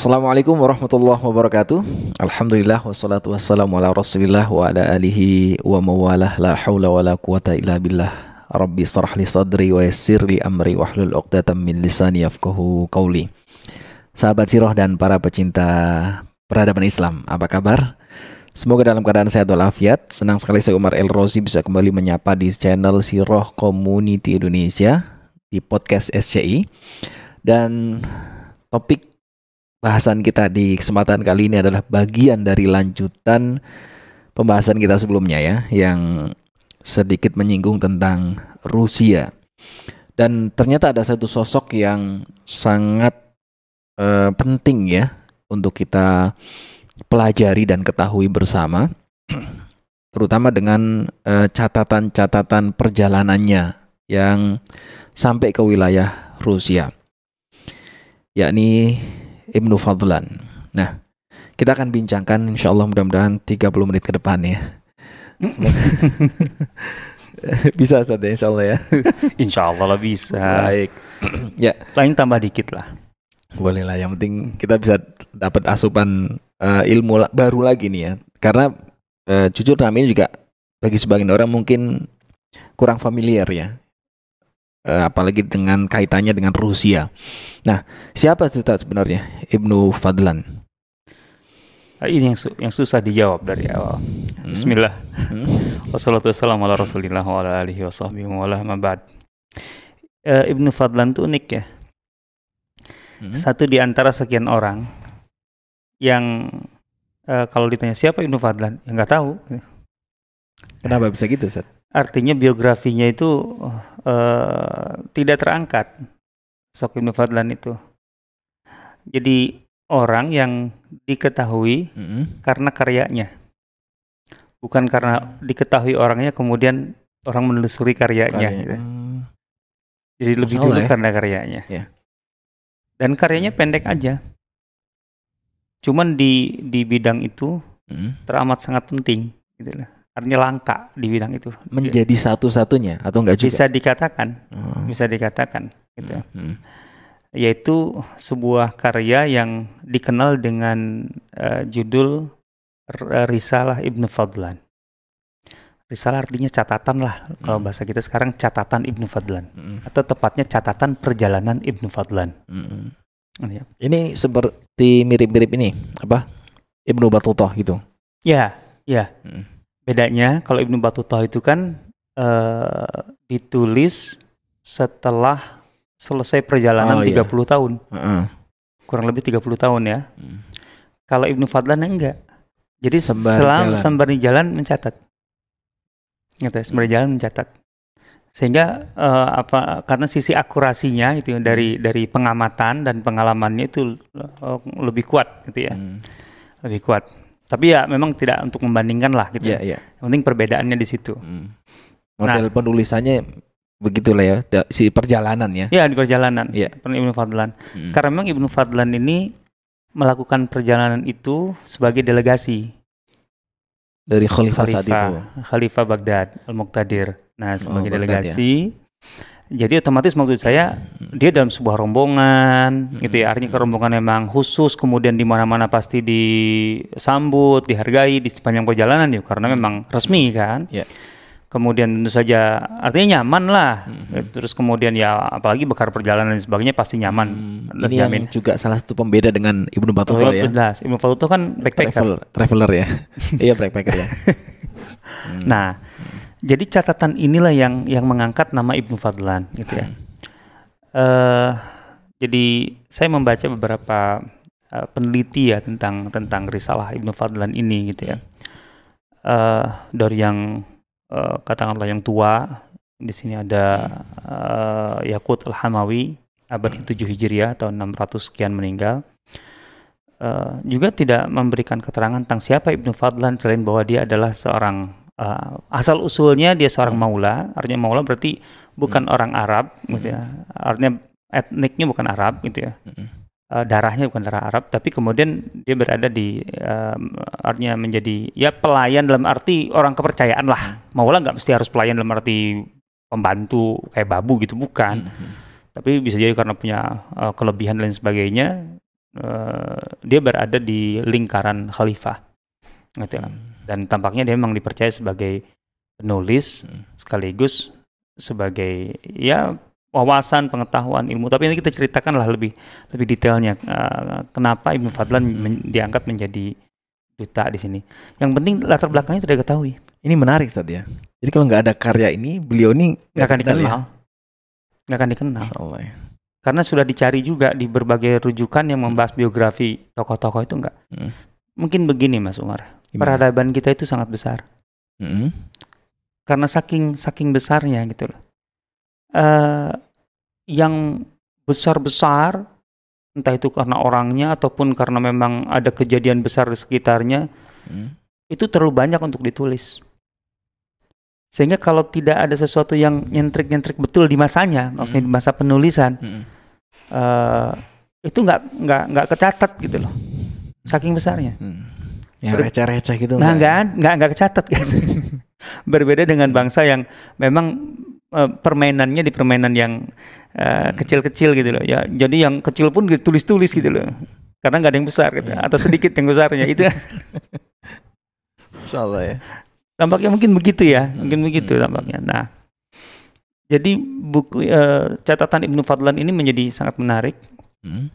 Assalamualaikum warahmatullahi wabarakatuh Alhamdulillah wassalatu wassalamu ala rasulillah wa ala alihi wa mawalah la hawla wa la quwata illa billah Rabbi sarah li sadri wa yassir li amri wahlul uqdatam min lisani yafqahu qawli Sahabat Siroh dan para pecinta peradaban Islam, apa kabar? Semoga dalam keadaan sehat walafiat. Senang sekali saya Umar El Rozi bisa kembali menyapa di channel Siroh Community Indonesia di podcast SCI. Dan topik Bahasan kita di kesempatan kali ini adalah bagian dari lanjutan pembahasan kita sebelumnya ya, yang sedikit menyinggung tentang Rusia. Dan ternyata ada satu sosok yang sangat uh, penting ya untuk kita pelajari dan ketahui bersama, terutama dengan catatan eh, catatan-catatan perjalanannya yang sampai ke wilayah Rusia, yakni Ibnu Fadlan. Nah, kita akan bincangkan insya Allah mudah-mudahan 30 menit ke depan ya. bisa saja insya Allah ya. insya Allah lah bisa. Baik. ya. Lain tambah dikit lah. Boleh lah. Yang penting kita bisa dapat asupan uh, ilmu baru lagi nih ya. Karena uh, jujur namanya juga bagi sebagian orang mungkin kurang familiar ya apalagi dengan kaitannya dengan Rusia. Nah, siapa cerita sebenarnya Ibnu Fadlan? Ah, ini yang su yang susah dijawab dari awal. Hmm. Bismillah. Hmm. Wassalamualaikum ala Rasulillah wa ala alihi wa sahbihi wa ala mabad. Uh, Ibnu Fadlan itu unik ya. Hmm. Satu di antara sekian orang yang uh, kalau ditanya siapa Ibnu Fadlan, ya nggak tahu. Kenapa bisa gitu, Seth? artinya biografinya itu uh, tidak terangkat Sok Ibnu Fadlan itu. Jadi orang yang diketahui mm -hmm. karena karyanya. Bukan karena diketahui orangnya kemudian orang menelusuri karyanya Karya. gitu. Jadi lebih dulu ya? karena karyanya. Yeah. Dan karyanya pendek aja. Cuman di di bidang itu mm. teramat sangat penting gitu lah artinya langka di bidang itu. Menjadi satu-satunya atau enggak juga? Bisa dikatakan, hmm. bisa dikatakan gitu. Hmm. hmm. Yaitu sebuah karya yang dikenal dengan uh, judul Risalah Ibnu Fadlan. Risalah artinya catatan lah hmm. kalau bahasa kita sekarang catatan Ibnu Fadlan hmm. atau tepatnya catatan perjalanan Ibnu Fadlan. Hmm. Ya. Ini seperti mirip-mirip ini apa Ibnu Battuta gitu. Ya, ya. Hmm Bedanya kalau Ibnu Battuta itu kan uh, ditulis setelah selesai perjalanan oh, 30 iya. tahun. Uh -uh. Kurang lebih 30 tahun ya. Hmm. Kalau Ibnu Fadlan enggak. Jadi selama sembari jalan mencatat. Gitu, ya, sembari hmm. jalan mencatat. Sehingga uh, apa karena sisi akurasinya itu ya, dari hmm. dari pengamatan dan pengalamannya itu uh, lebih kuat gitu ya. Hmm. Lebih kuat. Tapi ya memang tidak untuk membandingkan lah gitu. Yeah, yeah. Yang penting perbedaannya di situ. Hmm. Model nah, penulisannya begitulah ya, si perjalanan ya. Iya di perjalanan. Yeah. Ibnu Fadlan. Hmm. Karena memang Ibnu Fadlan ini melakukan perjalanan itu sebagai delegasi dari khalifah, khalifah saat itu. Khalifah Baghdad Al-Muqtadir. Nah, sebagai oh, delegasi ya. Jadi otomatis maksud saya dia dalam sebuah rombongan hmm. gitu ya. Artinya ke rombongan memang khusus kemudian di mana-mana pasti disambut, dihargai di sepanjang perjalanan ya karena memang resmi kan. Yeah. Kemudian tentu saja artinya nyaman lah. Hmm. Terus kemudian ya apalagi bekar perjalanan dan sebagainya pasti nyaman. Hmm. Ini yang juga salah satu pembeda dengan Ibnu Battuta oh, ya. Jelas. Ibnu Battuta kan backpacker. Travel, traveler ya. iya backpacker ya. hmm. Nah, jadi catatan inilah yang yang mengangkat nama Ibnu Fadlan gitu ya. Uh, jadi saya membaca beberapa uh, peneliti ya tentang tentang risalah Ibnu Fadlan ini gitu ya. Uh, dari yang uh, katakanlah yang tua di sini ada uh, Yakut Al-Hamawi abad ke-7 Hijriah atau 600 sekian meninggal. Uh, juga tidak memberikan keterangan tentang siapa Ibnu Fadlan selain bahwa dia adalah seorang uh, asal usulnya dia seorang hmm. maula, artinya maula berarti bukan hmm. orang Arab gitu ya. Hmm. Artinya etniknya bukan Arab gitu ya. Hmm. Uh, darahnya bukan darah Arab, tapi kemudian dia berada di uh, artinya menjadi ya pelayan dalam arti orang kepercayaan lah. Hmm. Maula nggak mesti harus pelayan dalam arti pembantu kayak babu gitu bukan. Hmm. Tapi bisa jadi karena punya uh, kelebihan dan lain sebagainya uh, dia berada di lingkaran khalifah gitu ya. Dan tampaknya dia memang dipercaya sebagai penulis hmm. sekaligus sebagai ya wawasan pengetahuan ilmu. Tapi ini kita ceritakanlah lebih lebih detailnya uh, kenapa Ibnu Fadlan hmm. men diangkat menjadi duta di sini. Yang penting latar belakangnya tidak ketahui ini menarik Ustaz ya. Jadi kalau nggak ada karya ini beliau ini nggak akan dikenal. nggak akan dikenal. Allah ya. karena sudah dicari juga di berbagai rujukan yang membahas biografi tokoh-tokoh itu enggak hmm. mungkin begini Mas Umar Gimana? peradaban kita itu sangat besar hmm. karena saking saking besarnya gitu loh uh, yang besar-besar entah itu karena orangnya ataupun karena memang ada kejadian besar di sekitarnya hmm. itu terlalu banyak untuk ditulis sehingga kalau tidak ada sesuatu yang nyentrik-nyentrik betul di masanya hmm. maksudnya di masa penulisan hmm. uh, itu nggak nggak nggak kecatat gitu loh saking besarnya hmm. Yang receh-receh gitu nah nggak nggak nggak kecatat gitu. berbeda dengan bangsa yang memang uh, permainannya di permainan yang uh, kecil-kecil gitu loh. Ya jadi yang kecil pun ditulis-tulis gitu loh. Karena nggak ada yang besar gitu atau sedikit yang besarnya itu Insyaallah ya. Tampaknya mungkin begitu ya mungkin begitu tampaknya. nah jadi buku uh, catatan Ibnu Fadlan ini menjadi sangat menarik. Hmm.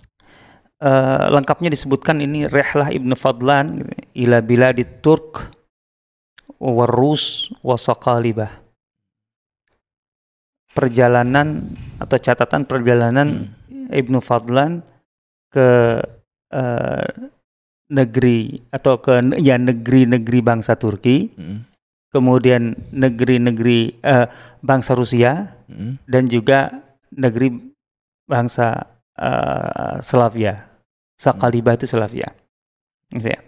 Uh, lengkapnya disebutkan ini Rehlah Ibnu Fadlan gitu, ila bila di Turk warus wasakalibah perjalanan atau catatan perjalanan hmm. Ibnu Fadlan ke uh, negeri atau ke ya negeri-negeri bangsa Turki, hmm. kemudian negeri-negeri uh, bangsa Rusia hmm. dan juga negeri bangsa uh, Slavia. Sakaliba itu Slavia. Gitu ya.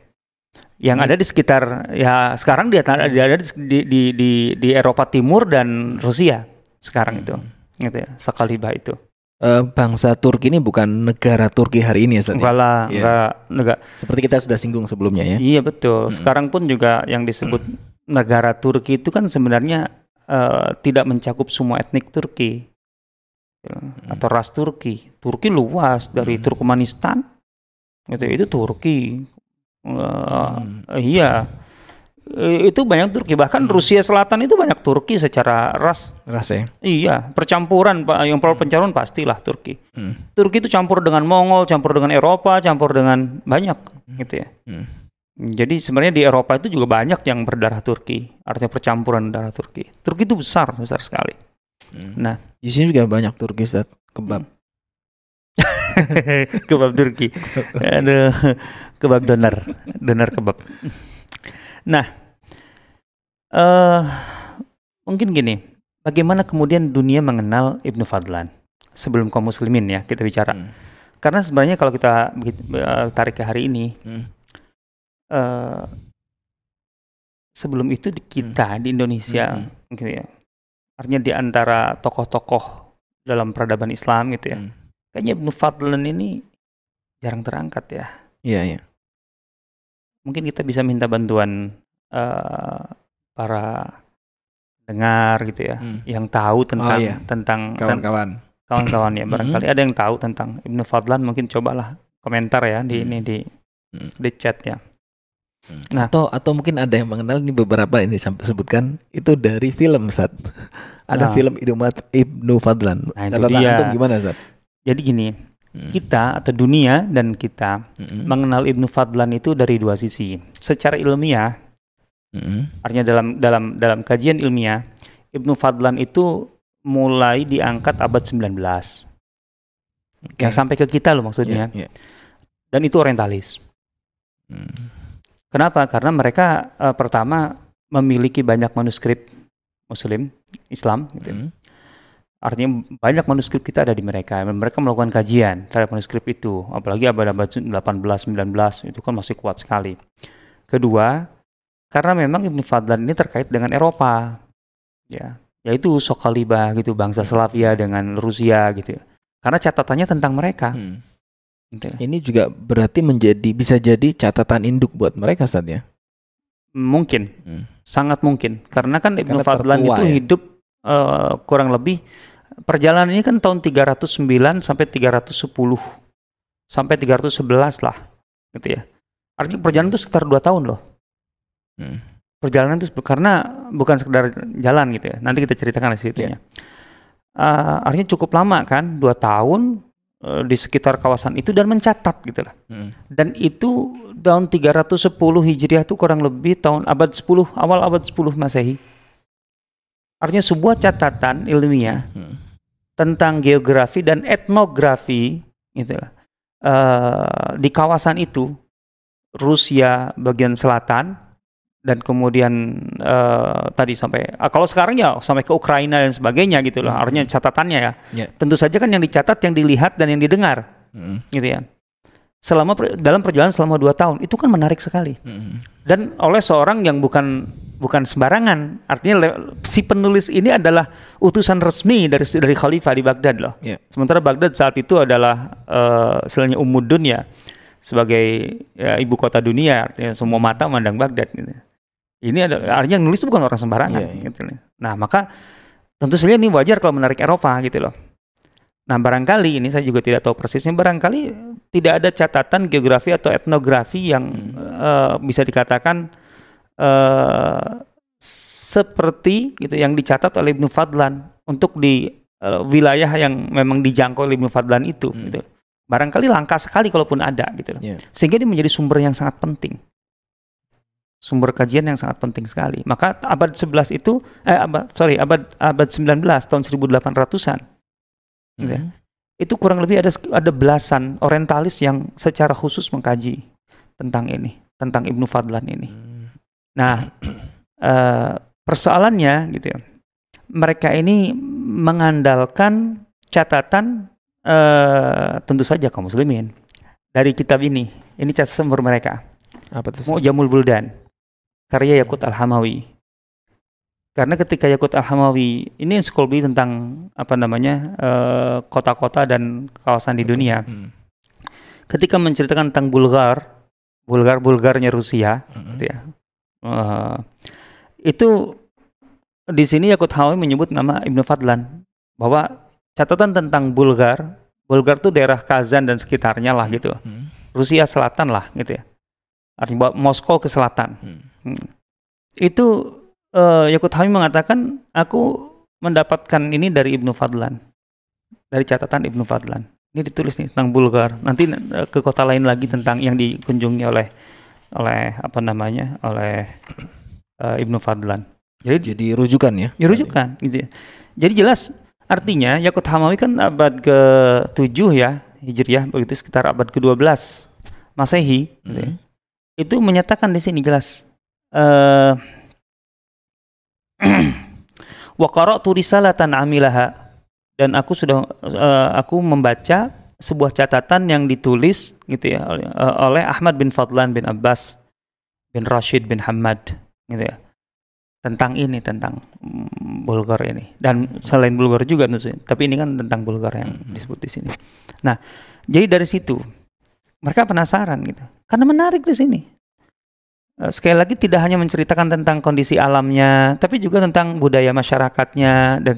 Yang hmm. ada di sekitar ya sekarang dia ada, ada di, di di di Eropa Timur dan Rusia sekarang hmm. itu gitu ya Sakalibah itu uh, bangsa Turki ini bukan negara Turki hari ini ya Enggak lah, yeah. enggak, enggak. Seperti kita sudah singgung sebelumnya ya. Iya betul. Hmm. Sekarang pun juga yang disebut hmm. negara Turki itu kan sebenarnya uh, tidak mencakup semua etnik Turki hmm. atau ras Turki. Turki luas dari hmm. Turkmenistan, gitu. Itu Turki. Uh, hmm. Iya Eh, itu banyak Turki bahkan hmm. Rusia Selatan itu banyak Turki secara ras ras ya iya percampuran pak yang perlu pencarian pastilah Turki hmm. Turki itu campur dengan Mongol campur dengan Eropa campur dengan banyak hmm. gitu ya hmm. jadi sebenarnya di Eropa itu juga banyak yang berdarah Turki artinya percampuran darah Turki Turki itu besar besar sekali hmm. nah di sini juga banyak Turki Ustaz kebab kebab Turki aduh kebab doner doner kebab Nah, uh, mungkin gini, bagaimana kemudian dunia mengenal Ibnu Fadlan sebelum kaum muslimin ya kita bicara. Hmm. Karena sebenarnya kalau kita uh, tarik ke hari ini, hmm. uh, sebelum itu di kita hmm. di Indonesia, hmm. gitu ya, artinya di antara tokoh-tokoh dalam peradaban Islam gitu ya, hmm. Kayaknya Ibnu Fadlan ini jarang terangkat ya. Iya iya mungkin kita bisa minta bantuan uh, para dengar gitu ya, hmm. yang tahu tentang oh, iya. tentang kawan-kawan kawan-kawan ya barangkali hmm. ada yang tahu tentang Ibnu Fadlan mungkin cobalah komentar ya di hmm. ini di hmm. di chat ya. Hmm. Nah, atau atau mungkin ada yang mengenal ini beberapa ini sampai sebutkan itu dari film saat ada nah. film Ibnu Fadlan. Nah, itu dia. gimana saat? Jadi gini, Hmm. kita atau dunia dan kita hmm. mengenal Ibnu Fadlan itu dari dua sisi. Secara ilmiah, hmm. artinya dalam dalam dalam kajian ilmiah, Ibnu Fadlan itu mulai diangkat abad 19. Okay. Yang sampai ke kita loh maksudnya. Yeah, yeah. Dan itu orientalis. Hmm. Kenapa? Karena mereka uh, pertama memiliki banyak manuskrip Muslim, Islam gitu. Hmm. Artinya banyak manuskrip kita ada di mereka. Mereka melakukan kajian terhadap manuskrip itu. Apalagi abad-abad 18-19 itu kan masih kuat sekali. Kedua, karena memang Ibn Fadlan ini terkait dengan Eropa. Ya, yaitu Sokaliba gitu, bangsa Slavia dengan Rusia gitu. Karena catatannya tentang mereka. Hmm. Gitu. Ini juga berarti menjadi bisa jadi catatan induk buat mereka saat ya. Mungkin. Hmm. Sangat mungkin. Karena kan Ibn Fadlan itu ya? hidup uh, kurang lebih perjalanan ini kan tahun 309 sampai 310 sampai 311 lah gitu ya. Artinya perjalanan itu sekitar 2 tahun loh. Hmm. Perjalanan itu karena bukan sekedar jalan gitu ya. Nanti kita ceritakan di situ ya. Uh, artinya cukup lama kan, 2 tahun uh, di sekitar kawasan itu dan mencatat gitu lah. Hmm. Dan itu tahun 310 Hijriah itu kurang lebih tahun abad 10 awal abad 10 Masehi. Artinya sebuah catatan ilmiah Hmm. tentang geografi dan etnografi gitu lah. Uh, di kawasan itu Rusia bagian selatan dan kemudian uh, tadi sampai uh, kalau sekarang ya sampai ke Ukraina dan sebagainya gitu loh. Hmm. Artinya catatannya ya. Ya. Tentu saja kan yang dicatat, yang dilihat dan yang didengar Hmm. gitu ya. Selama dalam perjalanan selama dua tahun itu kan menarik sekali Hmm. dan oleh seorang yang bukan bukan sembarangan. Artinya si penulis ini adalah utusan resmi dari dari khalifah di Baghdad loh. Ya. Sementara Baghdad saat itu adalah eh istilahnya Ummud Dunya sebagai ya, ibu kota dunia, artinya semua mata memandang Baghdad gitu. Ini ada artinya yang nulis itu bukan orang sembarangan Iya, iya. gitu. Nah, maka tentu saja ini wajar kalau menarik Eropa gitu loh. Nah, barangkali ini saya juga tidak tahu persisnya barangkali tidak ada catatan geografi atau etnografi yang eh, bisa dikatakan eh seperti gitu yang dicatat oleh Ibnu Fadlan untuk di eh, wilayah yang memang dijangkau oleh Ibnu Fadlan itu Hmm. gitu. Barangkali langka sekali kalaupun ada gitu. Ya. Sehingga dia menjadi sumber yang sangat penting. Sumber kajian yang sangat penting sekali. Maka abad 11 itu eh abad sorry, abad abad 19 tahun 1800-an Gitu ya. Hmm. itu kurang lebih ada ada belasan orientalis yang secara khusus mengkaji tentang ini, tentang Ibnu Fadlan ini. Hmm. Nah, eh, persoalannya gitu ya, mereka ini mengandalkan catatan eh, tentu saja kaum muslimin dari kitab ini. Ini catatan sumber mereka. Apa tuh? Mau Jamul Buldan, karya Yakut Al-Hamawi. Karena ketika Yakut Al-Hamawi ini ensiklopedia tentang apa namanya eh, kota-kota dan kawasan di dunia. Hmm. Ketika menceritakan tentang Bulgar, Bulgar Bulgarnya Rusia, Hmm. gitu ya. Eh, itu di sini Yakut Hawi menyebut nama Ibnu Fadlan bahwa catatan tentang Bulgar, Bulgar itu daerah Kazan dan sekitarnya lah gitu. Hmm. Rusia Selatan lah gitu ya. Artinya bahwa Moskow ke selatan. Hmm. Itu eh, Yakut Hawi mengatakan aku mendapatkan ini dari Ibnu Fadlan. Dari catatan Ibnu Fadlan. Ini ditulis nih tentang Bulgar. Nanti eh, ke kota lain lagi tentang yang dikunjungi oleh oleh apa namanya? oleh eh, Ibnu Fadlan. Jadi Jadi rujukan ya? dirujukan gitu ya. Jadi jelas artinya Yakut Hamawi kan abad ke-7 ya Hijriah begitu sekitar abad ke-12 Masehi gitu ya. Hmm. Itu menyatakan di sini jelas eh wa qara'tu risalatan amilaha dan aku sudah eh, aku membaca sebuah catatan yang ditulis gitu ya oleh, eh, oleh Ahmad bin Fadlan bin Abbas bin Rashid bin Hamad gitu ya tentang ini tentang mm, Bulgar ini dan selain Bulgar juga tapi ini kan tentang Bulgar yang Mhm. disebut di sini. Nah, jadi dari situ mereka penasaran gitu karena menarik di sini. Eh, Sekali lagi tidak hanya menceritakan tentang kondisi alamnya, tapi juga tentang budaya masyarakatnya dan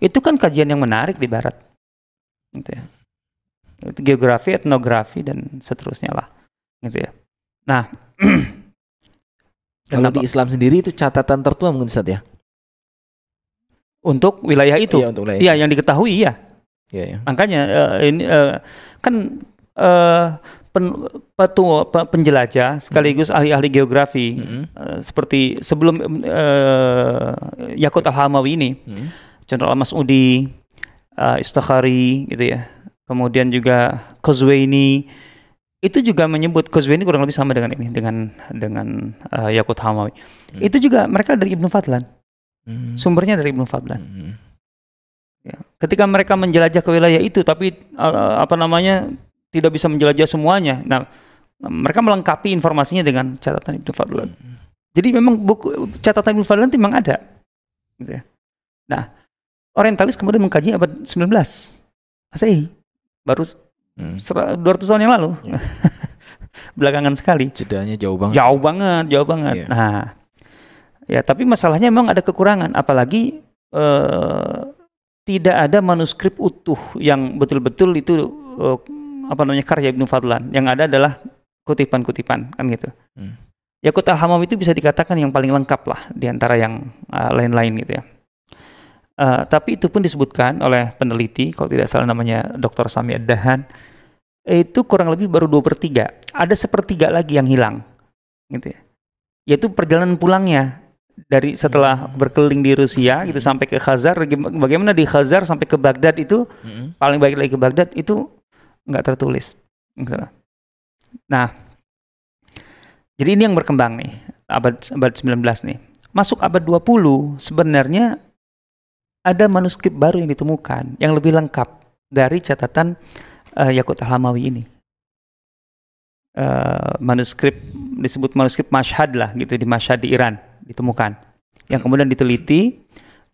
itu kan kajian yang menarik di Barat, gitu ya. Itu geografi, etnografi dan seterusnya lah, gitu ya. Nah, Kalau kenapa? di Islam sendiri itu catatan tertua mungkin Ustaz ya? untuk wilayah itu, Iya, untuk wilayah. iya yang diketahui iya. Iya, ya. Makanya eh, ini eh, kan eh, pen, petua, pe- penjelajah sekaligus ahli-ahli geografi Hmm. eh, seperti sebelum eh, Yakut Al-Hamawi ini, Hmm. Jenderal Masudi, eh, Istakhari gitu ya. Kemudian juga Kozweini itu juga menyebut Kozweini kurang lebih sama dengan ini dengan dengan eh, Yakut Hamawi. Hmm. Itu juga mereka dari Ibnu Fadlan. Hmm. Sumbernya dari Ibnu Fadlan. Hmm. Ya. Ketika mereka menjelajah ke wilayah itu, tapi eh, apa namanya tidak bisa menjelajah semuanya. Nah, mereka melengkapi informasinya dengan catatan Ibnu Fadlan. Jadi memang buku catatan Ibnu Fadlan itu memang ada. Gitu ya. Nah, orientalis kemudian mengkaji abad 19. Masehi. Baru Hmm. sera- 200 tahun yang lalu. Ya. Belakangan sekali. Jedanya jauh banget. Jauh banget, jauh banget. Iya. Nah, ya tapi masalahnya memang ada kekurangan, apalagi eh, tidak ada manuskrip utuh yang betul-betul itu eh, apa namanya karya Ibnu Fadlan. Yang ada adalah kutipan-kutipan kan gitu. Hmm. Yakut Al-Hamawi itu bisa dikatakan yang paling lengkap lah di antara yang uh, lain-lain gitu ya. Uh, tapi itu pun disebutkan oleh peneliti, kalau tidak salah namanya Dr. Sami Ad-Dahan, itu kurang lebih baru dua per tiga. Ada sepertiga lagi yang hilang, gitu ya. Yaitu perjalanan pulangnya dari setelah berkeliling di Rusia gitu sampai ke Khazar, bagaimana di Khazar sampai ke Baghdad itu Hmm. paling baik lagi ke Baghdad itu nggak tertulis. Gitu. Nah, jadi ini yang berkembang nih abad abad 19 nih. Masuk abad 20 sebenarnya ada manuskrip baru yang ditemukan yang lebih lengkap dari catatan uh, Yakut Al-Hamawi ini. Eh, manuskrip disebut manuskrip Mashhad lah gitu di Mashhad di Iran ditemukan. Yang kemudian diteliti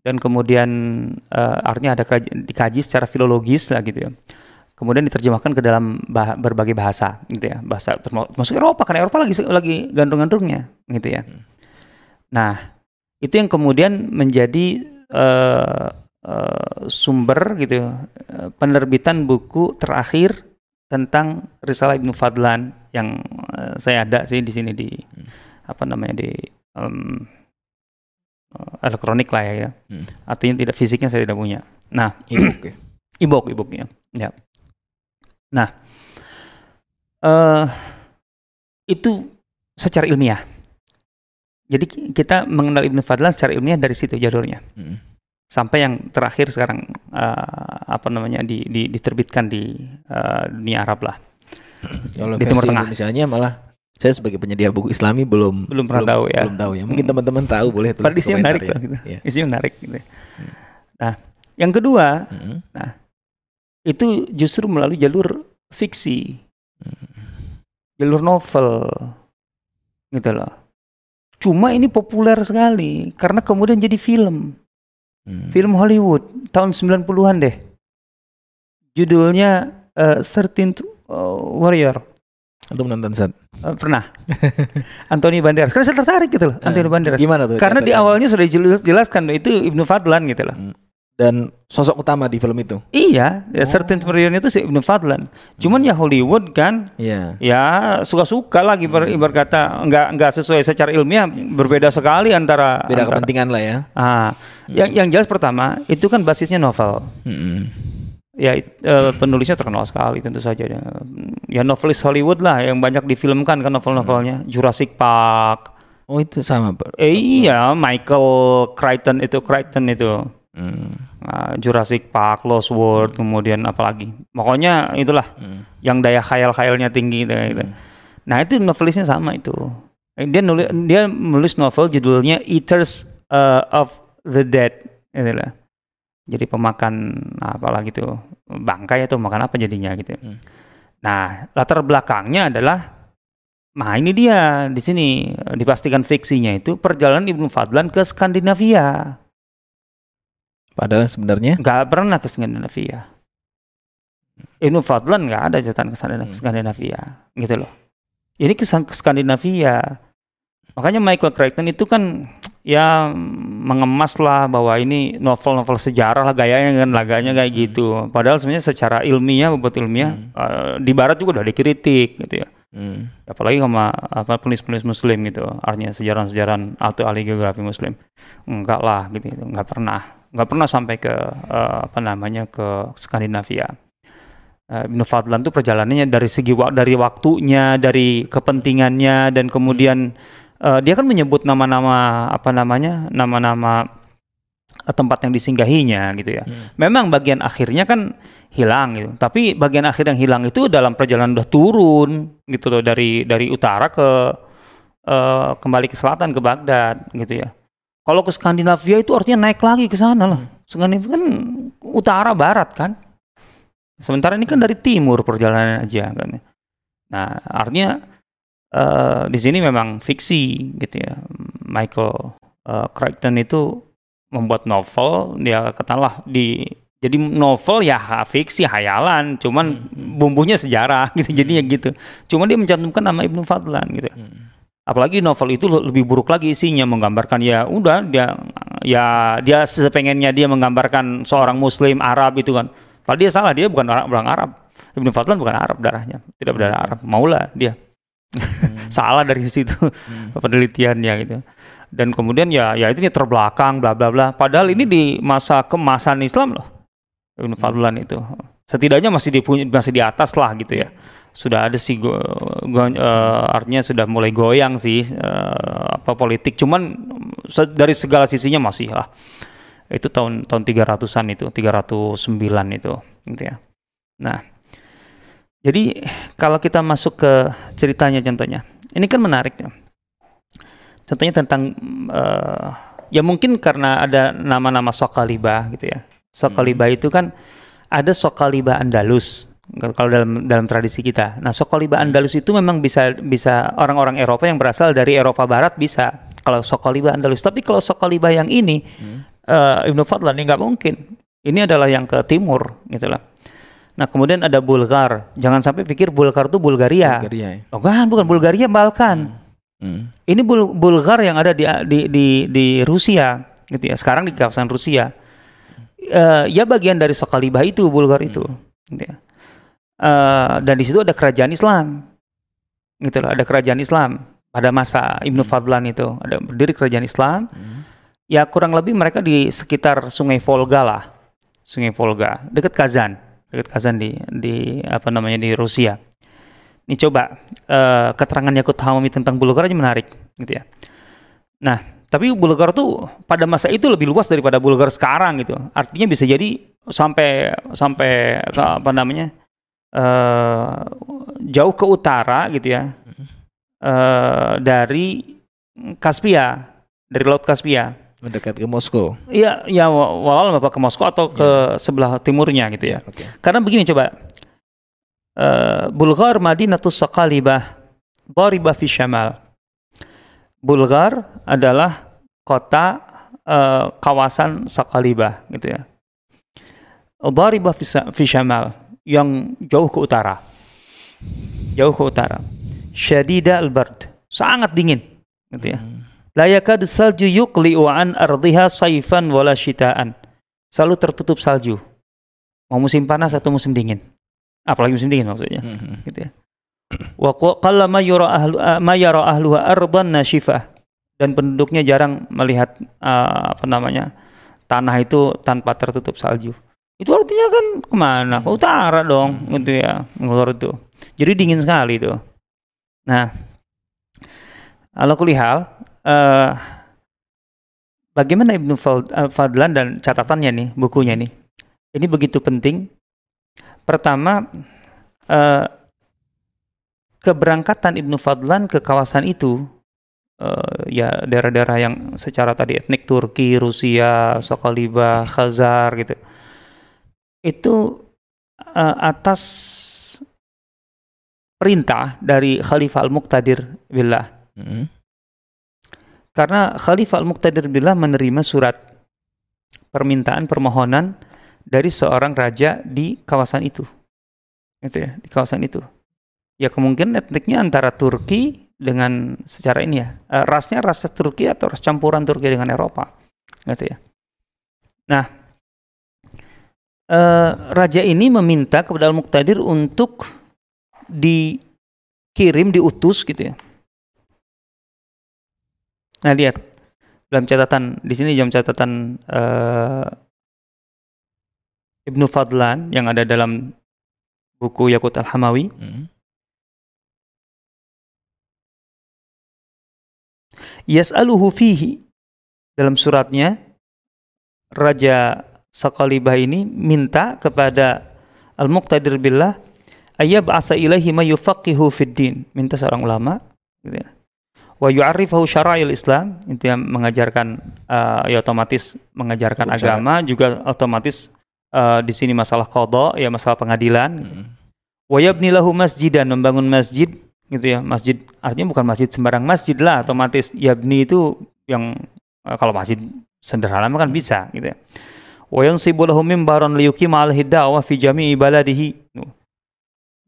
dan kemudian eh, artinya ada kaji- dikaji secara filologis lah gitu ya. Kemudian diterjemahkan ke dalam bah- berbagai bahasa gitu ya bahasa termasuk Eropa karena Eropa lagi lagi gandrung-gandrungnya gitu ya. Nah itu yang kemudian menjadi eh, eh, sumber gitu eh, penerbitan buku terakhir tentang Risalah Ibnu Fadlan yang eh, saya ada sih di sini di apa namanya di eh, elektronik lah ya, ya. Hmm. Artinya tidak fisiknya saya tidak punya. Nah, Ebook ya. e-book e-booknya. Ya. Nah, eh itu secara ilmiah. Jadi ki- kita mengenal Ibnu Fadlan secara ilmiah dari situ jalurnya Hmm. sampai yang terakhir sekarang eh, apa namanya di, di- diterbitkan di eh, dunia Arab lah. Kalau Di Timur Tengah. Indonesianya malah saya sebagai penyedia buku Islami belum Belum pernah tahu ya. Belum tahu ya. Mungkin teman-teman tahu boleh tulis Padahal isinya menarik ya. gitu. Iya. Isinya menarik gitu. Nah, yang kedua Hmm. itu justru melalui jalur fiksi, Hmm. jalur novel, gitu loh. Cuma ini populer sekali karena kemudian jadi film, Hmm. film Hollywood tahun 90-an deh. Judulnya eh, 13th Warrior. Untuk menonton set. Eh, pernah. Anthony Banderas. Karena saya tertarik gitu loh, Anthony Banderas. Gimana tuh? Karena di awalnya sudah dijelaskan itu Ibnu Fadlan gitu loh. Dan sosok utama di film itu. Iya, ya Oh. Certain Warrior itu si Ibnu Fadlan. Cuman ya Hollywood kan, Iya. ya suka-suka lah ibar, Hmm. ibar kata nggak nggak sesuai secara ilmiah berbeda sekali antara Beda antara- kepentingan lah ya. Ah, yang yang jelas pertama itu kan basisnya novel. Hmm. Ya it- eh, penulisnya terkenal sekali tentu saja. Ya, Ya novelis Hollywood lah yang banyak difilmkan kan novel-novelnya. Jurassic Park. Oh itu sama. Eh, iya, Michael Crichton itu Crichton itu. Hmm. Nah, Jurassic Park, Lost World, kemudian apa lagi? Pokoknya itulah Hmm. yang daya khayal-khayalnya tinggi gitu. gitu. Nah, itu novelisnya sama itu. Eh, Dia nulis dia menulis novel judulnya Eaters uh, of the Dead gitu lah. Jadi pemakan apalah gitu, bangkai atau makan apa jadinya gitu. Hmm. Nah, latar belakangnya adalah Nah ini dia di sini dipastikan fiksinya itu perjalanan Ibnu Fadlan ke Skandinavia. Padahal sebenarnya nggak pernah ke Skandinavia. Ibnu Fadlan nggak ada catatan ke Skandinavia, Hmm. Skandinavia, gitu loh. Ini ke, San- ke Skandinavia. Makanya Michael Crichton itu kan ya mengemas lah bahwa ini novel-novel sejarah lah gayanya kan laganya kayak gitu. Padahal sebenarnya secara ilmiah, bobot ilmiah Hmm. eh, di Barat juga udah dikritik gitu ya. Hmm. Apalagi sama apa penulis-penulis Muslim gitu, artinya sejarah-sejarah atau ahli geografi Muslim. Enggak lah gitu, enggak pernah, enggak pernah sampai ke eh, apa namanya ke Skandinavia. Eh, Ibnu Fadlan tuh perjalanannya dari segi wa- dari waktunya, dari kepentingannya dan kemudian eh, dia kan menyebut nama-nama apa namanya nama-nama eh, tempat yang disinggahinya gitu ya. Hmm. Memang bagian akhirnya kan hilang gitu. Tapi bagian akhir yang hilang itu dalam perjalanan udah turun gitu loh dari dari utara ke eh, kembali ke selatan ke Baghdad gitu ya. Kalau ke Skandinavia itu artinya naik lagi ke sana lah. Skandinavia kan utara barat kan. Sementara ini kan dari timur perjalanan aja kan. Nah, artinya eh, di sini memang fiksi gitu ya. Michael eh, Crichton itu membuat novel, dia katakanlah di jadi novel ya ha- fiksi hayalan, cuman bumbunya sejarah gitu. Jadinya gitu. Cuman dia mencantumkan nama Ibnu Fadlan gitu. Hmm. Apalagi novel itu le- lebih buruk lagi isinya menggambarkan ya udah dia ya dia sepengennya dia menggambarkan seorang muslim Arab itu kan. Padahal dia salah, dia bukan orang, orang Arab. Ibnu Fadlan bukan Arab darahnya, tidak berdarah Arab. Maulah dia. Hmm. Salah dari situ hmm. penelitiannya gitu. Dan kemudian ya ya itu terbelakang bla bla bla. Padahal ini di masa kemasan Islam loh. Ibnu Fadlan itu. Setidaknya masih di masih di atas lah gitu ya. Sudah ada sih go, go, uh, artinya sudah mulai goyang sih uh, apa politik cuman dari segala sisinya masih lah itu tahun tahun 300-an itu 309 itu gitu ya nah jadi kalau kita masuk ke ceritanya contohnya ini kan menarik ya contohnya tentang uh, ya mungkin karena ada nama-nama Sokaliba gitu ya Sokaliba hmm. itu kan ada Sokaliba Andalus kalau dalam dalam tradisi kita. Nah, Sokoliba hmm. Andalus itu memang bisa bisa orang-orang Eropa yang berasal dari Eropa Barat bisa. Kalau Sokoliba Andalus, tapi kalau Sokoliba yang ini hmm uh, Ibnu Fadlan ini nggak mungkin. Ini adalah yang ke timur, gitu lah. Nah kemudian ada Bulgar. Jangan sampai pikir Bulgar itu Bulgaria. Bulgaria ya? Oh kan, bukan Bulgaria, Balkan. Hmm. Hmm. Ini Bul Bulgar yang ada di, di di di Rusia, gitu ya. Sekarang di kawasan Rusia. Uh, ya bagian dari Sokalibah itu Bulgar itu, hmm. gitu ya. Uh, dan di situ ada kerajaan Islam, gitu loh. Ada kerajaan Islam pada masa Ibnu hmm. Fadlan itu ada berdiri kerajaan Islam. Hmm ya kurang lebih mereka di sekitar Sungai Volga lah, Sungai Volga, dekat Kazan, dekat Kazan di di apa namanya di Rusia. Ini coba uh, keterangan Yakut Hamami tentang Bulgar aja menarik, gitu ya. Nah, tapi Bulgar tuh pada masa itu lebih luas daripada Bulgar sekarang gitu. Artinya bisa jadi sampai sampai ke, apa namanya uh, jauh ke utara gitu ya uh, dari Kaspia, dari Laut Kaspia mendekat ke Moskow. Iya, ya walau bapak ke Moskow atau ke ya. sebelah timurnya gitu ya. Okay. Karena begini coba, uh, Bulgar Madinatus Sakalibah, Dariba fi Syamal. Bulgar adalah kota uh, kawasan Sakalibah gitu ya. Dariba fi Syamal yang jauh ke utara. Jauh ke utara. Syadida al-bard, sangat dingin gitu ya. Hmm La yakad salju yuqli'u an ardhiha saifan wala shitaan. Selalu tertutup salju. Mau musim panas atau musim dingin. Apalagi musim dingin maksudnya. Mm -hmm. Gitu ya. Wa qalla ma yara ahlu ma yara ahluha ardan nashifah. Dan penduduknya jarang melihat uh, apa namanya? tanah itu tanpa tertutup salju. Itu artinya kan ke mana? Ke utara dong, hmm. gitu ya, ngeluar itu. Jadi dingin sekali itu. Nah, kalau kulihal, uh, bagaimana Ibnu eh, Fadlan dan catatannya nih, bukunya nih. Ini begitu penting. Pertama, uh, keberangkatan Ibnu Fadlan ke kawasan itu, uh, ya daerah-daerah yang secara tadi etnik Turki, Rusia, Sokoliba, Khazar gitu, itu uh, atas perintah dari Khalifah Al-Muqtadir billah. Mm -hmm. Karena Khalifah Al-Muqtadir Billah menerima surat permintaan permohonan dari seorang raja di kawasan itu. Itu ya, di kawasan itu. Ya kemungkinan etniknya antara Turki dengan secara ini ya, uh, rasnya ras Turki atau ras campuran Turki dengan Eropa. Gitu ya. Nah, uh, raja ini meminta kepada Al-Muqtadir untuk dikirim, diutus gitu ya Nah lihat dalam catatan di sini jam catatan uh, Ibnu Fadlan yang ada dalam buku Yakut Al-Hamawi. Hmm. Yas'aluhu fihi dalam suratnya Raja Sakalibah ini minta kepada Al-Muqtadir billah ayyab asa ilahi ma yufaqihu fid din. Minta seorang ulama gitu ya wa yu'arrifahu syara'il Islam itu yang mengajarkan uh, ya otomatis mengajarkan Hukum agama syara. juga otomatis uh, di sini masalah qada ya masalah pengadilan gitu. hmm. wa yabni lahu masjidan membangun masjid gitu ya masjid artinya bukan masjid sembarang masjid lah otomatis yabni itu yang uh, kalau masjid sederhana kan hmm. bisa gitu ya wa yansibu lahu mimbaran liyuqima alaihi da'wah fi jami'i baladihi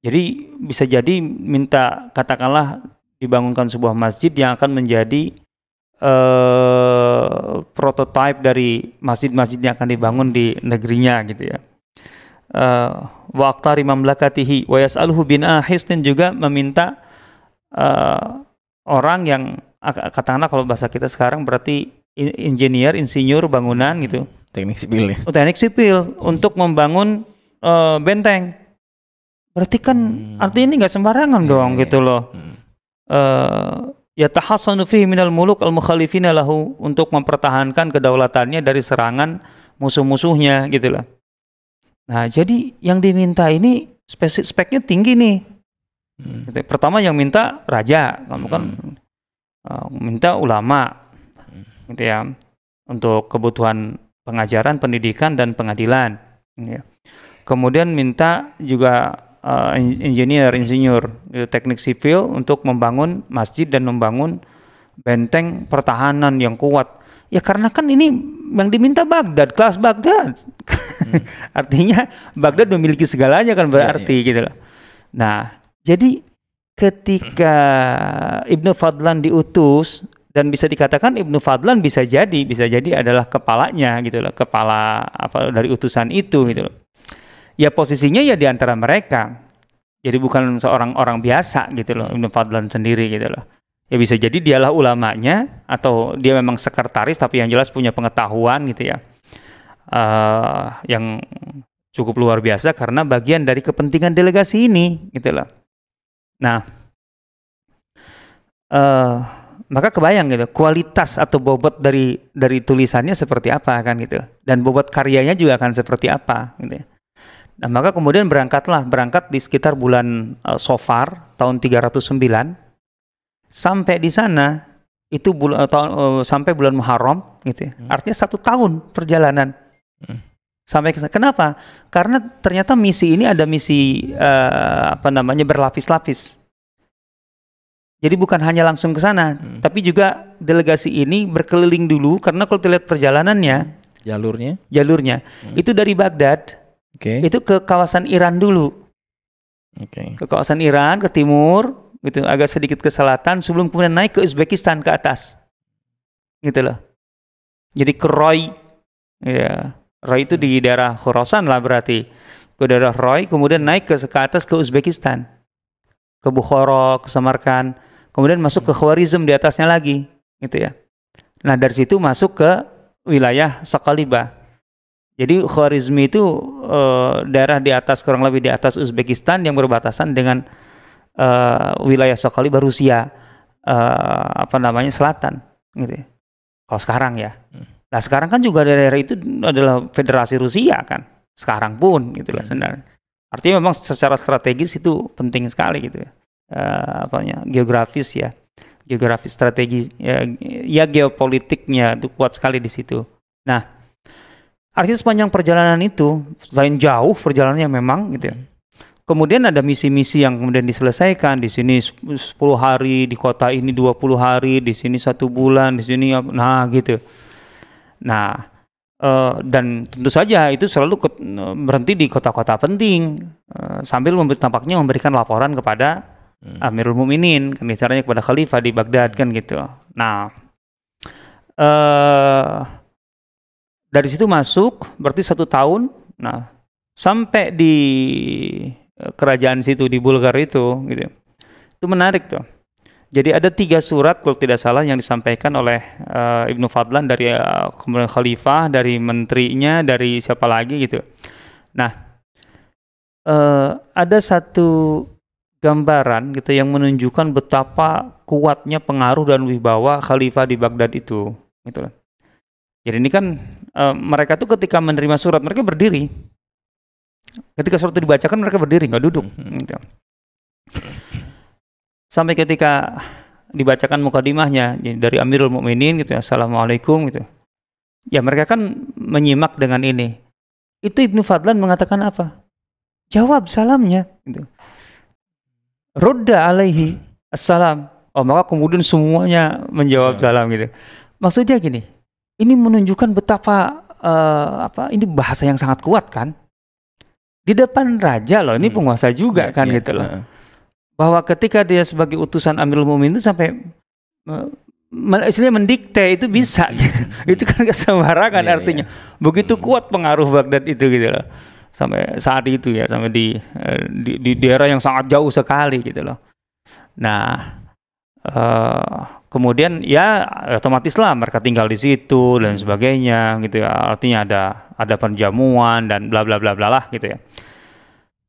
jadi bisa jadi minta katakanlah dibangunkan sebuah masjid yang akan menjadi uh, prototipe dari masjid-masjid yang akan dibangun di negerinya gitu ya. uh, wa aqtari mamlakatihi wa yas'aluhu bin hisnin juga meminta uh, orang yang katakanlah kalau bahasa kita sekarang berarti engineer, insinyur bangunan gitu. Teknik sipil ya. Oh, teknik sipil untuk membangun uh, benteng. Berarti kan hmm. artinya ini nggak sembarangan yeah, dong yeah. gitu loh. Hmm. Uh, ya tahassanu fihi minal muluk al mukhalifina lahu untuk mempertahankan kedaulatannya dari serangan musuh-musuhnya gitu loh. Nah, jadi yang diminta ini spek speknya tinggi nih. Hmm. Gitu. Pertama yang minta raja, kamu kan uh, minta ulama, hmm. gitu ya, untuk kebutuhan pengajaran, pendidikan dan pengadilan. Gitu ya. Kemudian minta juga uh, engineer, insinyur, gitu, teknik sipil untuk membangun masjid dan membangun benteng pertahanan yang kuat. Ya karena kan ini yang diminta Baghdad, kelas Baghdad. Hmm. Artinya Baghdad memiliki segalanya kan berarti ya, ya. gitu loh. Nah, jadi ketika Ibnu Fadlan diutus dan bisa dikatakan Ibnu Fadlan bisa jadi bisa jadi adalah kepalanya gitu loh, kepala apa dari utusan itu gitu loh. Ya posisinya ya di antara mereka. Jadi bukan seorang orang biasa gitu loh Ibnu Fadlan sendiri gitu loh. Ya bisa jadi dialah ulamanya atau dia memang sekretaris tapi yang jelas punya pengetahuan gitu ya. Uh, yang cukup luar biasa karena bagian dari kepentingan delegasi ini gitu loh. Nah, uh, maka kebayang gitu kualitas atau bobot dari dari tulisannya seperti apa kan gitu dan bobot karyanya juga akan seperti apa gitu. Nah, maka kemudian berangkatlah berangkat di sekitar bulan uh, Sofar tahun 309 sampai di sana itu bulan uh, uh, sampai bulan Muharram gitu ya. Hmm. Artinya satu tahun perjalanan. Hmm. Sampai ke Kenapa? Karena ternyata misi ini ada misi uh, apa namanya berlapis-lapis. Jadi bukan hanya langsung ke sana, hmm. tapi juga delegasi ini berkeliling dulu karena kalau dilihat perjalanannya, jalurnya, jalurnya hmm. itu dari Baghdad, okay. itu ke kawasan Iran dulu, okay. ke kawasan Iran ke timur, gitu agak sedikit ke selatan sebelum kemudian naik ke Uzbekistan ke atas, gitu loh. Jadi ke Roy, ya Roy itu di daerah Khorasan lah berarti. Ke daerah Roy, kemudian naik ke, ke atas ke Uzbekistan. Ke Bukhara, ke Samarkand. Kemudian masuk ke Khwarizm di atasnya lagi. Gitu ya. Nah dari situ masuk ke wilayah Sakaliba. Jadi Khwarizm itu e, daerah di atas kurang lebih di atas Uzbekistan yang berbatasan dengan e, wilayah Sakaliba Rusia e, apa namanya selatan gitu ya. Kalau sekarang ya. Hmm. Nah sekarang kan juga daerah itu adalah Federasi Rusia kan. Sekarang pun gitu lah hmm. sebenarnya. Artinya memang secara strategis itu penting sekali gitu ya. Uh, apanya geografis ya geografis strategi ya, ya geopolitiknya itu kuat sekali di situ. Nah, artinya sepanjang perjalanan itu selain jauh perjalanannya memang gitu ya. Kemudian ada misi-misi yang kemudian diselesaikan di sini 10 hari, di kota ini 20 hari, di sini satu bulan, di sini nah gitu. Nah, uh, dan tentu saja itu selalu ke, berhenti di kota-kota penting uh, sambil memberi, tampaknya memberikan laporan kepada hmm. Amirul Mukminin kan caranya kepada khalifah di Baghdad kan gitu. Nah, uh, dari situ masuk berarti satu tahun. Nah, sampai di kerajaan situ di Bulgar itu gitu. Itu menarik tuh. Jadi ada tiga surat kalau tidak salah yang disampaikan oleh uh, Ibnu Fadlan dari uh, khalifah, dari menterinya, dari siapa lagi gitu. Nah, uh, ada satu gambaran gitu yang menunjukkan betapa kuatnya pengaruh dan wibawa khalifah di Baghdad itu, gitu. Jadi ini kan uh, mereka tuh ketika menerima surat mereka berdiri. Ketika surat itu dibacakan mereka berdiri, nggak duduk. Mm-hmm. Gitu sampai ketika dibacakan mukadimahnya dari Amirul Mukminin gitu ya, Assalamualaikum gitu. Ya mereka kan menyimak dengan ini. Itu Ibnu Fadlan mengatakan apa? Jawab salamnya gitu. Rodda alaihi assalam. Oh maka kemudian semuanya menjawab salam gitu. Maksudnya gini, ini menunjukkan betapa uh, apa ini bahasa yang sangat kuat kan? Di depan raja loh, ini hmm. penguasa juga ya, kan ya, gitu loh. Uh bahwa ketika dia sebagai utusan Amirul Mukminin itu sampai istilahnya mendikte itu bisa hmm. itu kan kesembarangan yeah, artinya yeah. begitu hmm. kuat pengaruh Baghdad itu gitu loh sampai saat itu ya sampai di eh, di, di daerah yang sangat jauh sekali gitu loh. Nah, uh, kemudian ya otomatis lah mereka tinggal di situ dan sebagainya gitu ya. Artinya ada ada penjamuan dan bla bla bla bla lah gitu ya.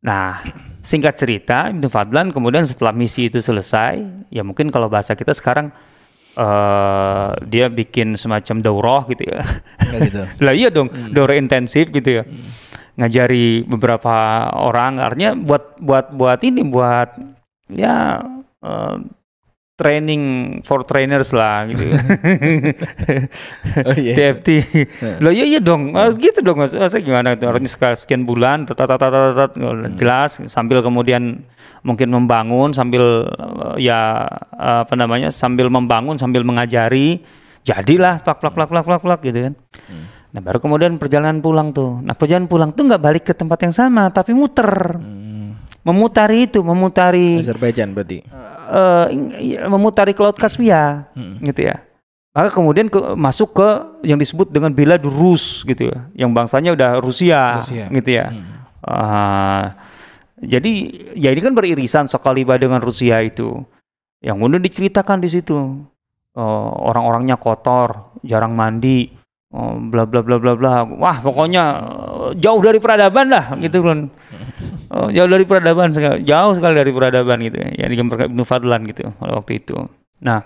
Nah, singkat cerita Ibnu Fadlan kemudian setelah misi itu selesai, ya mungkin kalau bahasa kita sekarang uh, dia bikin semacam daurah gitu ya. gitu. lah iya dong, hmm. daurah intensif gitu ya. Hmm. Ngajari beberapa orang, artinya buat buat buat ini buat ya uh, training for trainers lah gitu. oh, yeah. TFT. Loh iya iya dong. Oh, gitu dong Mas. Masa gimana itu? Harusnya sekian bulan tat tat tat tat jelas sambil kemudian mungkin membangun sambil ya apa namanya? sambil membangun sambil mengajari jadilah plak plak plak plak plak plak gitu kan. Hmm. Nah, baru kemudian perjalanan pulang tuh. Nah, perjalanan pulang tuh nggak balik ke tempat yang sama, tapi muter. Hmm. Memutari itu, memutari Azerbaijan berarti uh, memutari ke laut Kaspia hmm. gitu ya. Maka kemudian ke, masuk ke yang disebut dengan Belarus gitu ya. Yang bangsanya udah Rusia, Rusia. gitu ya. Hmm. uh, jadi ya ini kan beririsan sekali dengan Rusia itu. Yang kemudian diceritakan di situ uh, orang-orangnya kotor jarang mandi oh, bla bla bla bla bla. Wah pokoknya uh, jauh dari peradaban lah gitu kan Oh, jauh dari peradaban sekali, jauh sekali dari peradaban gitu ya. Yang digambarkan Ibnu Fadlan gitu waktu itu. Nah,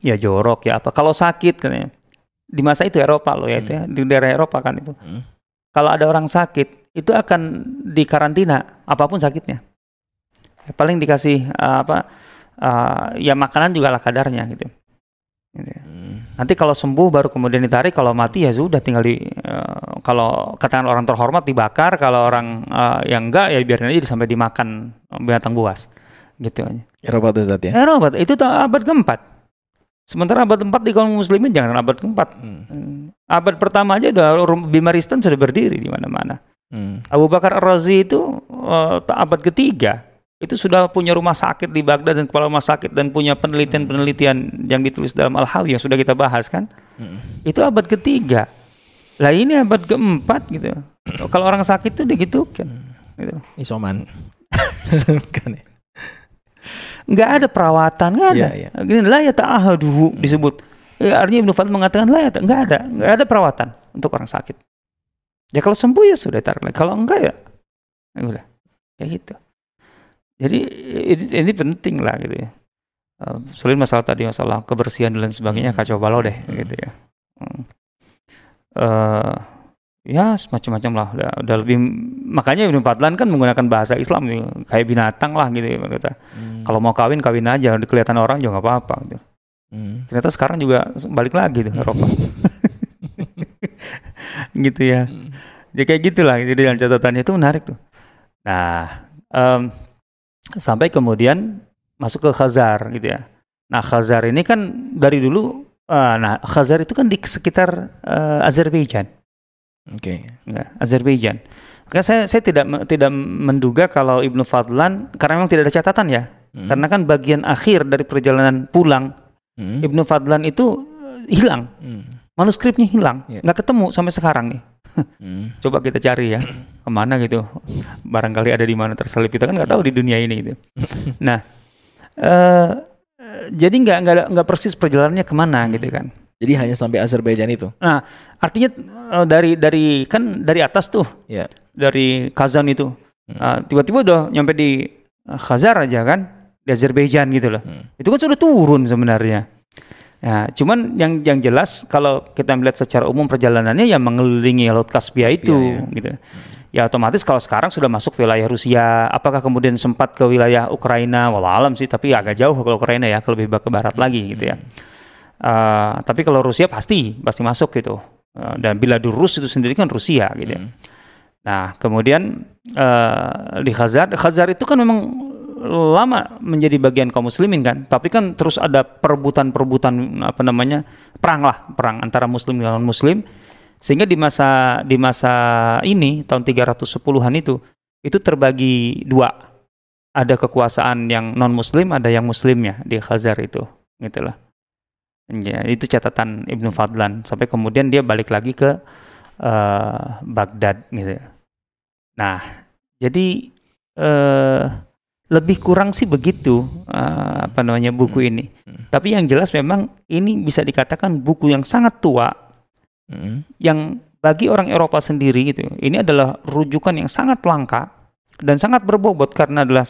ya jorok ya apa. Kalau sakit kan Di masa itu Eropa loh ya hmm. itu ya, di daerah Eropa kan itu. Hmm. Kalau ada orang sakit, itu akan dikarantina apa pun sakitnya. Ya, paling dikasih uh, apa uh, ya makanan juga lah kadarnya gitu. Gitu ya. Nanti kalau sembuh baru kemudian ditarik, kalau mati ya sudah tinggal di uh, kalau katakan orang terhormat dibakar, kalau orang uh, yang enggak ya biarin aja sampai dimakan binatang buas. Gitu aja. Eropa itu Zat ya? Eropa, itu abad keempat. Sementara abad keempat di kaum muslimin jangan abad keempat. Hmm. hmm. Abad pertama aja udah Bimaristan sudah berdiri di mana-mana. Hmm. Abu Bakar Ar-Razi itu uh, abad ketiga itu sudah punya rumah sakit di Baghdad dan kepala rumah sakit dan punya penelitian-penelitian yang ditulis dalam Al-Hawi yang sudah kita bahas kan. Hmm. Itu abad ketiga. Lah ini abad keempat gitu. Kalau orang sakit itu begitu kan. Gitu. Isoman. ya. Nggak ada perawatan, nggak ada. Ya, ya. Gini lah ya hmm. disebut. Ya, artinya Ibnu Fadl mengatakan lah ya nggak ada, nggak ada perawatan untuk orang sakit. Ya kalau sembuh ya sudah tarik lagi. Kalau enggak ya, ya udah kayak gitu. Jadi ini, ini penting lah gitu ya. Uh, selain masalah tadi masalah kebersihan dan sebagainya hmm. kacau balau deh hmm. gitu ya. Uh, ya semacam-macam lah udah, udah lebih makanya Ibnu Fadlan kan menggunakan bahasa Islam gitu, kayak binatang lah gitu ya kata. Hmm. Kalau mau kawin kawin aja kelihatan orang juga nggak apa-apa gitu. Hmm. Ternyata sekarang juga balik lagi tuh Eropa. gitu ya. Hmm. Ya kayak gitulah jadi dalam catatannya itu menarik tuh. Nah, um, sampai kemudian masuk ke Khazar gitu ya. Nah Khazar ini kan dari dulu, uh, nah Khazar itu kan di sekitar uh, Azerbaijan. Oke. Okay. Ya, Azerbaijan. Karena saya saya tidak tidak menduga kalau Ibnu Fadlan karena memang tidak ada catatan ya. Hmm. Karena kan bagian akhir dari perjalanan pulang hmm. Ibnu Fadlan itu hilang. Hmm. Manuskripnya hilang, yeah. nggak ketemu sampai sekarang nih hmm. coba kita cari ya ke mana gitu barangkali ada di mana terselip kita kan nggak tahu di dunia ini gitu nah uh, jadi nggak nggak nggak persis perjalanannya ke mana hmm. gitu kan jadi hanya sampai Azerbaijan itu nah artinya uh, dari dari kan dari atas tuh yeah. dari Kazan itu hmm. uh, tiba-tiba udah nyampe di Khazar aja kan di Azerbaijan gitu loh hmm. itu kan sudah turun sebenarnya Ya, cuman yang yang jelas kalau kita melihat secara umum perjalanannya yang mengelilingi Laut Kaspia, Kaspia itu ya. gitu. Ya otomatis kalau sekarang sudah masuk wilayah Rusia, apakah kemudian sempat ke wilayah Ukraina? Walau alam sih, tapi agak jauh kalau Ukraina ya, lebih ke barat lagi gitu ya. Uh, tapi kalau Rusia pasti pasti masuk gitu. Uh, dan bila Rus itu sendiri kan Rusia gitu. Ya. Hmm. Nah, kemudian uh, di Khazar, Khazar itu kan memang lama menjadi bagian kaum muslimin kan? Tapi kan terus ada perebutan-perebutan apa namanya perang lah perang antara muslim dengan muslim sehingga di masa di masa ini tahun 310-an itu itu terbagi dua. Ada kekuasaan yang non muslim ada yang muslimnya di Khazar itu gitulah ya itu catatan Ibnu Fadlan. Sampai kemudian dia balik lagi ke uh, Baghdad gitu. Nah, jadi eh, lebih kurang sih begitu eh, apa namanya buku Hmm. ini. Hmm. Tapi yang jelas memang ini bisa dikatakan buku yang sangat tua Hmm. yang bagi orang Eropa sendiri gitu. Ini adalah rujukan yang sangat langka dan sangat berbobot karena adalah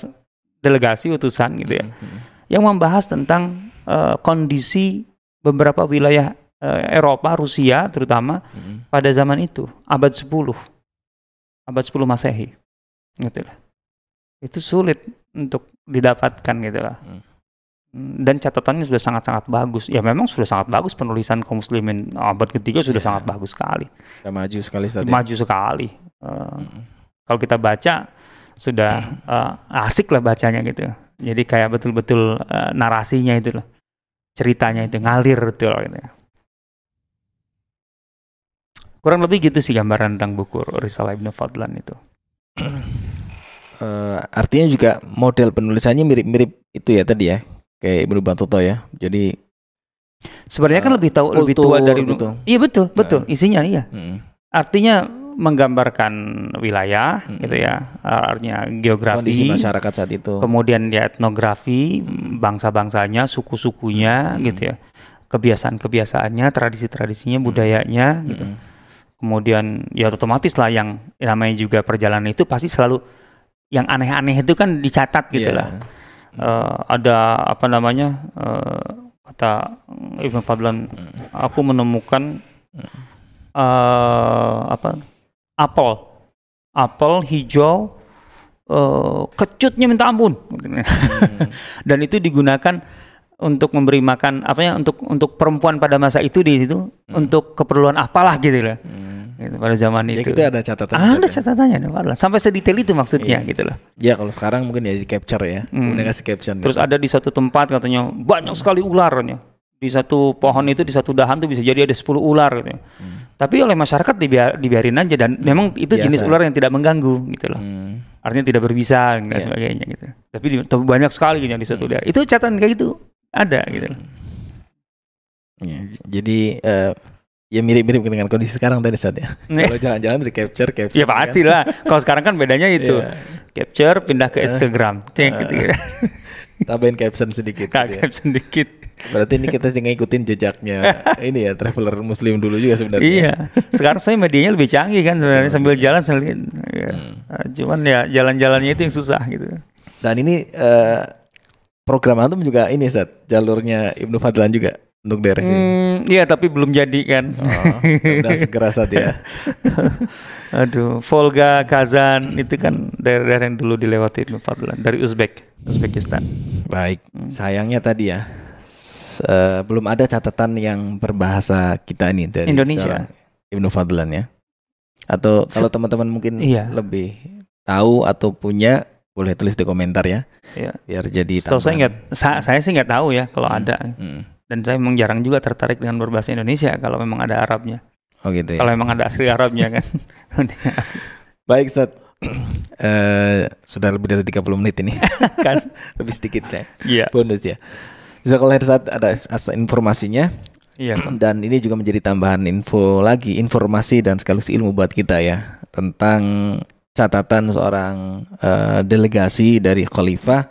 delegasi utusan gitu ya Hmm. yang membahas tentang eh, kondisi beberapa wilayah eh, Eropa, Rusia terutama Hmm. pada zaman itu, abad 10. Abad 10 Masehi. Gitu lah. Itu sulit untuk didapatkan gitu lah. Hmm. Dan catatannya sudah sangat-sangat bagus. Ya memang sudah sangat bagus penulisan kaum muslimin abad ketiga sudah Ya. sangat bagus sekali. Udah maju sekali Ustaz ya. Maju sekali. Eh, Hmm. kalau kita baca sudah eh, asik lah bacanya gitu. Jadi kayak betul-betul eh, narasinya itu loh. Ceritanya itu ngalir betul gitu. Kurang lebih gitu sih gambaran tentang buku Risalah Ibnu Fadlan itu. Eh, artinya juga model penulisannya mirip-mirip itu ya tadi ya kayak Ibnu Batuta ya jadi Sebenarnya kan Eh, lebih tahu lebih tua dari Ibnu- gitu. Iya betul, betul. Isinya iya. mm, Artinya menggambarkan wilayah Mm-mm. gitu ya. Artinya kondisi geografi, masyarakat saat itu kemudian ya etnografi, Mm. bangsa-bangsanya, suku-sukunya Mm. gitu ya. Kebiasaan-kebiasaannya, tradisi-tradisinya, budayanya gitu. Mm, Kemudian ya otomatis lah yang namanya juga perjalanan itu pasti selalu yang aneh-aneh itu kan dicatat gitu iya. lah. Eh, ada apa namanya? eh, kata Ibnu Fadlan aku menemukan eh apa apel apel hijau eh kecutnya minta ampun mm, dan itu digunakan untuk memberi makan apa ya untuk untuk perempuan pada masa itu di situ Hmm. untuk keperluan apalah gitu lah mm. Gitu, pada zaman ya itu gitu ada catatan ada ya. catatannya ada Fadlan. sampai sedetail itu maksudnya Iya. gitu loh ya kalau sekarang mungkin ya di capture ya Hmm. kemudian kasih caption terus gitu. ada di satu tempat katanya banyak sekali ularnya di satu pohon itu di satu dahan tuh bisa jadi ada 10 ular gitu Hmm. Tapi oleh masyarakat dibiar- dibiarin aja dan memang itu biasa. jenis ular yang tidak mengganggu gitu loh. Mm, Artinya tidak berbisa dan Iya. sebagainya gitu. Tapi, di- tapi banyak sekali gitu yang di suatu Hmm. daerah. Itu catatan kayak gitu ada gitu loh. ya, jadi eh, ya mirip-mirip dengan kondisi sekarang tadi saat ya kalau jalan-jalan di capture caption ya pastilah. Kalau sekarang kan bedanya itu Iya. capture pindah ke. Instagram, cek gitu. gitu. tambahin caption sedikit gitu ya. Caption dikit. Berarti ini kita ngikutin jejaknya ini ya traveler muslim dulu juga sebenarnya. Iya. Sekarang saya medianya lebih canggih kan sebenarnya sambil jalan sambil ya. Hmm. Eh, Cuman ya jalan-jalannya itu yang susah gitu. Dan ini eh, program antum juga ini saat jalurnya Ibnu Fadlan juga untuk daerah sini. Hmm, iya tapi belum jadi kan. Oh, udah segera saat ya. Aduh, Volga, Kazan itu kan daerah-daerah yang dulu dilewati Ibnu Fadlan dari Uzbek, Uzbekistan. Baik, sayangnya tadi ya eh, belum ada catatan yang berbahasa kita ini dari Indonesia. Ibnu Fadlan ya. Atau kalau teman-teman mungkin Iya. lebih tahu atau punya boleh tulis di komentar ya. Iya. Biar jadi Setahu saya nggak, sa- saya sih nggak tahu ya kalau Hmm. ada. Hmm. Dan saya memang jarang juga tertarik dengan berbahasa Indonesia kalau memang ada Arabnya. Oh gitu ya. Kalau memang ada asli Arabnya kan. Baik, Sat. Eh, sudah lebih dari 30 menit ini. kan? lebih sedikit ya. Iya. Bonus ya. Jazakallah khair, Sat. Ada as- informasinya Iya. dan ini juga menjadi tambahan info lagi, informasi dan sekaligus ilmu buat kita ya tentang catatan seorang eh, delegasi dari khalifah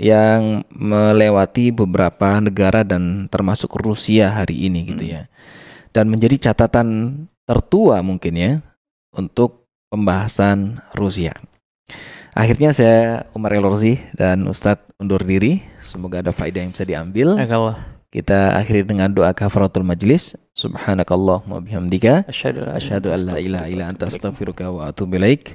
yang melewati beberapa negara dan termasuk Rusia hari ini gitu ya. Dan menjadi catatan tertua mungkin ya untuk pembahasan Rusia. Akhirnya saya Umar El Orzi dan Ustadz undur diri. Semoga ada faedah yang bisa diambil. Kalau Kita akhiri dengan doa kafaratul majlis. Subhanakallahumma bihamdika. asyhadu an la Asyhadu an la ilaha illa anta astaghfiruka wa atubu ilaik.